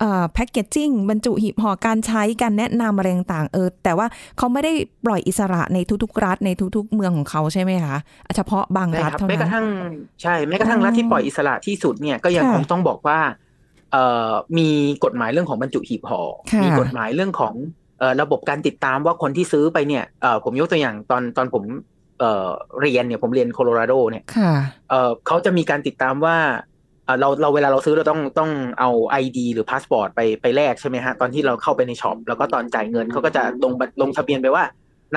เอ่อ packaging บรรจุหีบห่อการใช้การแนะนำอะไรต่างๆเออแต่ว่าเขาไม่ได้ปล่อยอิสระในทุกๆรัฐในทุกๆ เมืองของเขาใช่ไหมคะเฉพาะบางใช่รัฐครับเท่าแม้กระทั่งใช่แม้กระทั่งรัฐที่อ๋อปล่อยอิสระที่สุดเนี่ยก็ยังค่ะคงต้องบอกว่าเอ่อมีกฎหมายเรื่องของบรรจุหีบห่อค่ะมีกฎหมายเรื่องของเอ่อระบบการติดตามว่าคนที่ซื้อไปเนี่ยเอ่อผมยกตัวอย่างตอนตอนผมเอ่อเรียนเนี่ยผมเรียนโคโลราโดเนี่ยค่ะเอ่อเขาจะมีการติดตามว่าเอ่อเราเราเวลาเราซื้อเราต้องต้องเอา ID หรือพาสปอร์ตไปไปแลกใช่ไหมฮะ ตอนที่เราเข้าไปใน shop แล้วก็ตอนจ่ายเงินเขาก็จะลงบัตรลงทะเบียนไปว่า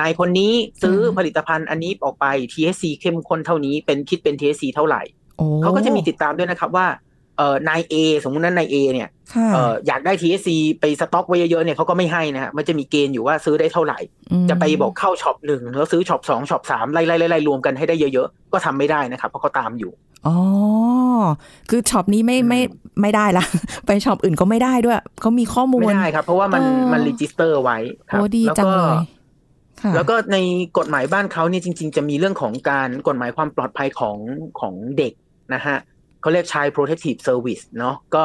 นายคนนี้ซื้ออืมผลิตภัณฑ์อันนี้ออกไป THC เข้มข้นเท่านี้เป็นคิดเป็น THC เท่าไหร่โอ้เขาก็จะมีติดตามด้วยนะครับว่า เอ่อนาย A สมมุตินั้นนาย A เนี่ยค่ะเอ่ออยากได้ THC ไปสต็อกไว้เยอะๆเนี่ยเขาก็ไม่ให้นะฮะมันจะมีเกณฑ์อยู่ว่าซื้อได้เท่าไหร่จะไปบอกเข้า shop หนึ่งแล้วซื้อ shop สอง shop สามไล่ไล่ไล่ไล่รวมกันให้ได้เยอะๆ ก็ทำไม่ได้นะครับเพราะเขาตามอยู่อ๋อคือ shop นี้ไม่ไม่ไม่ได้ละไป shop อื่นก็ไม่ได้ด้วยเขามีข้อมูลไม่ได้ครับ เพราะว่ามันเออมัน regiสเตอร์ไว้ครัโอ้บดีแล้วจังก็เลยค่ะแล้วก็ในกฎหมายบ้านเขาเนี่ยจริง ๆ จะมีเรื่องของการกฎหมายความปลอดภัยของของเด็กนะฮะ เขาเรียก Child Protective Service เนาะก็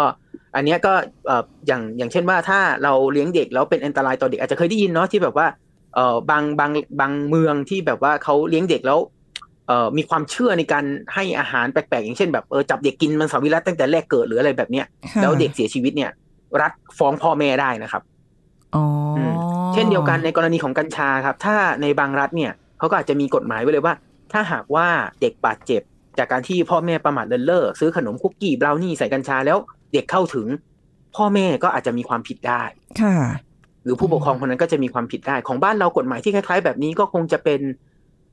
อันเนี้ยก็เอ่ออย่างอย่างเช่นว่าถ้าเราเลี้ยงเด็กแล้วเป็นอันตรายต่อเด็กอาจจะเคยได้ยินเนาะที่แบบว่าเอ่อบางบางบางเมืองที่แบบว่าเขาเลี้ยงเด็กแล้วเอ่อมีความเชื่อในการให้อาหารแปลกๆ อย่างเช่นแบบเออจับเด็กกินมันสวิรัตตั้งแต่แรกเกิดหรืออะไรแบบเนี้ยค่ะแล้วเด็กเสียชีวิตเนี่ย รัฐฟ้องพ่อแม่ได้นะครับอ๋ออมเช่นเดียวกันในกรณีของกัญชาครับ ถ้าในบางรัฐเนี่ยเขาก็อาจจะมีกฎหมายไว้เลยว่า ถ้าหากว่าเด็กบาดเจ็บ จากการที่พ่อแม่ประมาทเลินเล่อซื้อขนมคุกกี้บราวนี่ใส่กัญชาแล้วเด็กเข้าถึง พ่อแม่ก็อาจจะมีความผิดได้ ค่ะ หรือผู้ปกครองคนนั้นก็จะมีความผิดได้ของบ้านเรากฎหมายที่คล้ายๆ แบบนี้ก็คงจะเป็น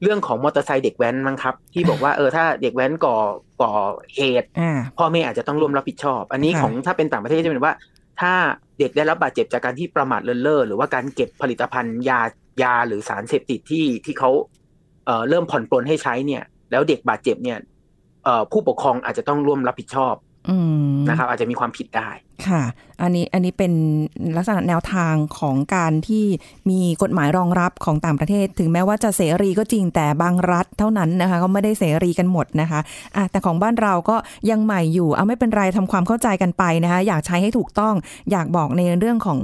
เรื่องของมอเตอร์ไซค์เด็กแว้นมั้งครับ ที่บอกว่าเออถ้าเด็กแว้นก่อก่อเหตุอ่าพ่อแม่อาจจะต้องร่วมรับผิดชอบ อันนี้ค่ะของถ้าเป็นต่างประเทศจะเป็นว่า ถ้าเด็กได้รับบาดเจ็บจากการที่ประมาทเลินเล่อหรือว่าการเก็บผลิตภัณฑ์ยายาหรือสารเสพติดที่ที่เขาเอ่อเริ่มผ่อนปลนให้ใช้เนี่ย แล้วเด็กบาดเจ็บเนี่ยเอ่อ ผู้ปกครองอาจจะต้องร่วมรับผิดชอบอืมนะครับ อาจจะมีความผิดได้ ค่ะ อันนี้อันนี้เป็นลักษณะแนวทางของการที่มีกฎหมายรองรับของต่างประเทศ ถึงแม้ว่าจะเสรีก็จริงแต่บางรัฐเท่านั้นนะคะก็ไม่ได้เสรีกันหมดนะคะอะแต่ของบ้านเราก็ยังใหม่อยู่ เอาไม่เป็นไรทำความเข้าใจกันไปนะคะอยากใช้ให้ถูกต้องอยากบอกในเรื่องของ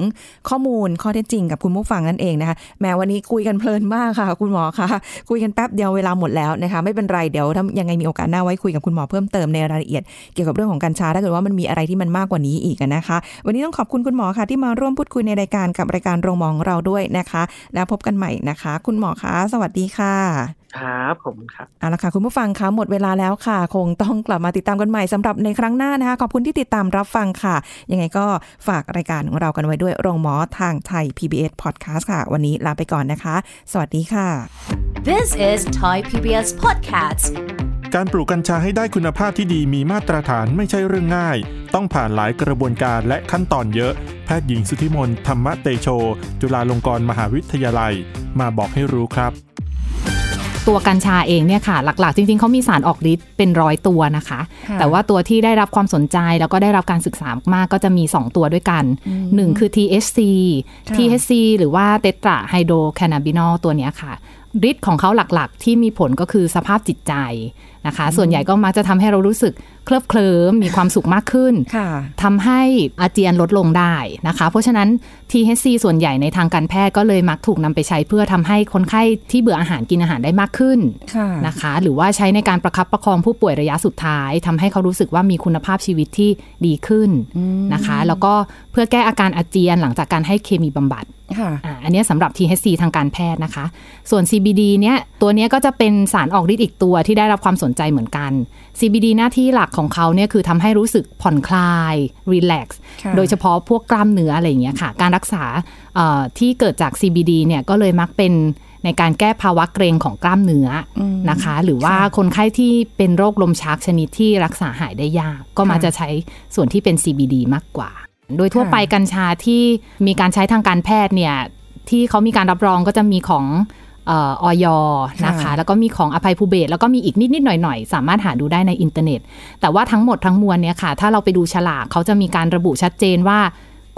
ข้อมูลข้อเท็จจริงกับคุณผู้ฟังนั่นเองนะคะแม้วันนี้คุยกันเพลินมากค่ะคุณหมอคะคุยกันแป๊บเดียวเวลาหมดแล้วนะคะไม่เป็นไรเดี๋ยวถ้ายังไงมีโอกาสหน้าไว้คุยกับคุณหมอเพิ่มเติมในรายละเอียดเกี่ยวกับเรื่องของกัญชาถ้าเกิดว่ามันมีอะไรที่มันมากกว่านี้อีกอะนะคะ วันนี้ต้องขอบคุณคุณหมอค่ะ ที่มาร่วมพูดคุยในรายการกับรายการโรงหมอของเราด้วยนะคะ แล้วพบกันใหม่นะคะ คุณหมอคะสวัสดีค่ะครับผมครับเอาละค่ะคุณผู้ฟังคะหมดเวลาแล้วค่ะ คงต้องกลับมาติดตามกันใหม่สำหรับในครั้งหน้านะคะ ขอบคุณที่ติดตามรับฟังค่ะ ยังไงก็ฝากรายการของเรากันไว้ด้วยโรงหมอทางไทย PBS Podcast ค่ะ วันนี้ลาไปก่อนนะคะ สวัสดีค่ะ This is Thai PBS Podcast การปลูกกัญชาให้ได้คุณภาพที่ดีมีมาตรฐานไม่ใช่เรื่องง่าย ต้องผ่านหลายกระบวนการและขั้นตอนเยอะ แพทย์หญิงสุธิมนต์ธรรมเตโช จุฬาลงกรณ์มหาวิทยาลัย มาบอกให้รู้ครับ ตัวกัญชาเองเนี่ยค่ะ หลักๆ จริงๆเขามีสารออกฤทธิ์เป็นร้อยตัวนะคะค่ะแต่ว่าตัวที่ได้รับความสนใจแล้วก็ได้รับการศึกษามากๆก็จะมี 2 ตัวด้วยกันหนึ่งคือ THC ค่ะ THC หรือว่าเตตราไฮโดรแคนาบินอลตัวเนี้ยค่ะ ฤทธิ์ของเขาหลักๆ ที่มีผลก็คือสภาพจิตใจนะคะ ส่วนใหญ่ก็มักจะทำให้เรารู้สึกเคลิบเคลิ้มมีความสุขมากขึ้นค่ะทำให้อาเจียนลดลงได้นะคะ เพราะฉะนั้น THC ส่วนใหญ่ในทางการแพทย์ก็เลยมักถูกนำไปใช้เพื่อทำให้คนไข้ที่เบื่ออาหารกินอาหารได้มากขึ้นค่ะนะคะ หรือว่าใช้ในการประคับประคองผู้ป่วยระยะสุดท้ายทำให้เขารู้สึกว่ามีคุณภาพชีวิตที่ดีขึ้นนะคะ แล้วก็เพื่อแก้อาการอาเจียนหลังจากการให้เคมีบำบัดค่ะอ่าอันเนี้ยสำหรับ THC ทางการแพทย์นะคะ ส่วน CBD เนี้ยตัวเนี้ยก็จะเป็นสารออกฤทธิ์อีกตัวที่ได้รับความสนใจเหมือนกัน CBD หน้าที่หลักของเขาเนี่ยคือทำให้รู้สึกผ่อนคลายรีแลกซ์ค่ะโดยเฉพาะพวกกล้ามเนื้ออะไรอย่างเงี้ยค่ะ การรักษาเอ่อที่เกิดจาก CBD เนี่ยก็เลยมักเป็นในการแก้ภาวะเกร็งของกล้ามเนื้ออมนะคะ หรือว่าคนไข้ที่เป็นโรคลมชักชนิดที่รักษาหายได้ยาก ก็มาจะใช้ส่วนที่เป็น CBD มากกว่า โดยทั่วไปกัญชาที่มีการใช้ทางการแพทย์เนี่ยที่เขามีการรับรองก็จะมีของเออยนะคะค่ะแล้วก็มีของอภัยภูเบศรแล้วก็มีอีกนิดๆหน่อยๆสามารถหาดูได้ในอินเทอร์เน็ต แต่ว่าทั้งหมดทั้งมวลเนี่ยค่ะ ถ้าเราไปดูฉลากเขาจะมีการระบุชัดเจนว่า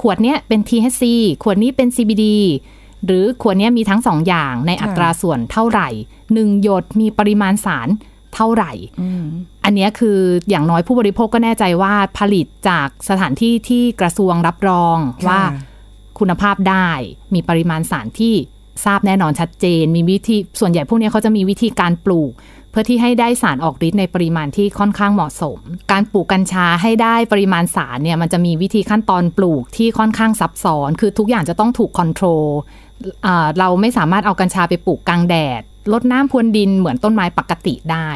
ขวดเนี้ยเป็น THC ขวดนี้เป็น CBD หรือขวดเนี้ยมีทั้งสองอย่างในอัตราส่วนเท่าไหร่หนึ่งหยดมีปริมาณสารเท่าไหร่ อืมอันเนี้ยคืออย่างน้อยผู้บริโภคก็แน่ใจว่าผลิตจากสถานที่ที่กระทรวงรับรองค่ะว่าคุณภาพได้มีปริมาณสารที่ทราบแน่นอนชัดเจน มีวิธีส่วนใหญ่พวกเนี้ยเขาจะมีวิธีการปลูก เพื่อที่ให้ได้สารออกฤทธิ์ในปริมาณที่ค่อนข้างเหมาะสม การปลูกกัญชาให้ได้ปริมาณสารเนี่ยมันจะมีวิธีขั้นตอนปลูกที่ค่อนข้างซับซ้อน คือทุกอย่างจะต้องถูกคอนโทรลอ่าเราไม่สามารถเอากัญชาไปปลูกกลางแดดลดน้ำพรวนดินเหมือนต้นไม้ปกติได้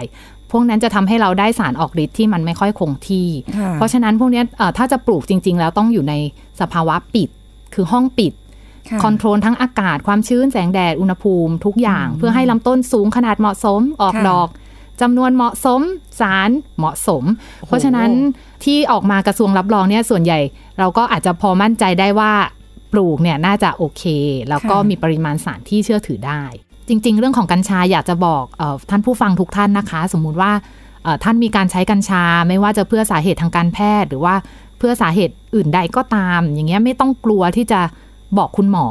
พวกนั้นจะทำให้เราได้สารออกฤทธิ์ที่มันไม่ค่อยคงที่ค่ะเพราะฉะนั้นพวกเนี้ยเอ่อถ้าจะปลูกจริง ๆ แล้วต้องอยู่ในสภาวะปิด คือห้องปิดค่ะคอนโทรลทั้งอากาศความชื้นแสงแดด อุณหภูมิทุกอย่าง เพื่อให้ลำต้นสูงขนาดเหมาะสมออกค่ะดอกจำนวนเหมาะสมสารเหมาะสม เพราะฉะนั้นที่ออกมากระทรวงรับรองเนี่ยส่วนใหญ่ เราก็อาจจะพอมั่นใจได้ว่าปลูกเนี่ยน่าจะโอเค แล้วก็ค่ะมีปริมาณสารที่เชื่อถือได้ จริง ๆ เรื่องของกัญชาอยากจะบอกอท่านผู้ฟังทุกท่านนะคะ สมมุติว่าท่านมีการใช้กัญชาไม่ว่าจะเพื่อสาเหตุทางการแพทย์ หรือว่าเพื่อสาเหตุอื่นใดก็ตาม อย่างเงี้ยไม่ต้องกลัวที่จะบอกคุณหมอ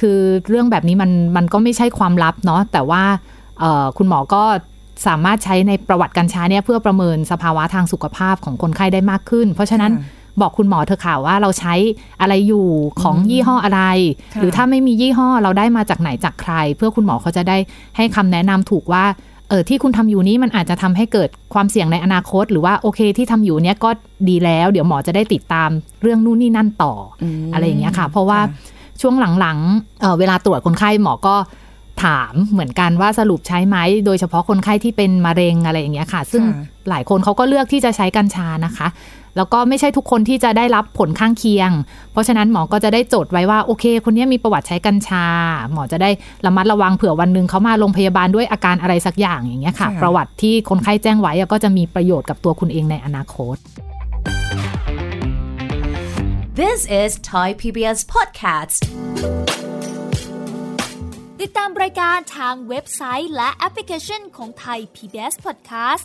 คือเรื่องแบบนี้มันมันก็ไม่ใช่ความลับเนาะแต่ว่าคุณหมอก็สามารถใช้ในประวัติกัญชาเนี่ยเพื่อประเมินสภาวะทางสุขภาพของคนไข้ได้มากขึ้น เพราะฉะนั้น บอกคุณหมอเธอะค่ะว่าเราใช้อะไรอยู่ของยี่ห้ออะไรค่ะหรือถ้าไม่มียี่ห้อเราได้มาจากไหนจากใคร เพื่อคุณหมอเขาจะได้ให้คำแนะนำถูกว่าเออที่คุณทำอยู่นี้มันอาจจะทำให้เกิดความเสี่ยงในอนาคต หรือว่าโอเคที่ทำอยู่เนี้ยก็ดีแล้ว เดี๋ยวหมอจะได้ติดตามเรื่องนู่นนี่นั่นต่ออมอะไรอย่างเงี้ยค่ะ เพราะว่าค่ะช่วงหลังๆเอ่อเวลาตรวจคนไข้หมอก็ถามเหมือนกันว่าสรุปใช้ไหม โดยเฉพาะคนไข้ที่เป็นมะเร็งอะไรอย่างเงี้ยค่ะ ซึ่งค่ะหลายคนเขาก็เลือกที่จะใช้กัญชานะคะแล้วก็ไม่ใช่ทุกคนที่จะได้รับผลข้างเคียง เพราะฉะนั้นหมอก็จะได้จดไว้ว่าโอเค คนนี้มีประวัติใช้กัญชา หมอจะได้ระมัดระวังเผื่อวันหนึ่งเขามาโรงพยาบาลด้วยอาการอะไรสักอย่างอย่างเงี้ยค่ะค่ะประวัติที่คนไข้แจ้งไว้อะก็จะมีประโยชน์กับตัวคุณเองในอนาคต This is Thai PBS Podcast ติดตามรายการทางเว็บไซต์และแอปพลิเคชันของไทย PBS Podcast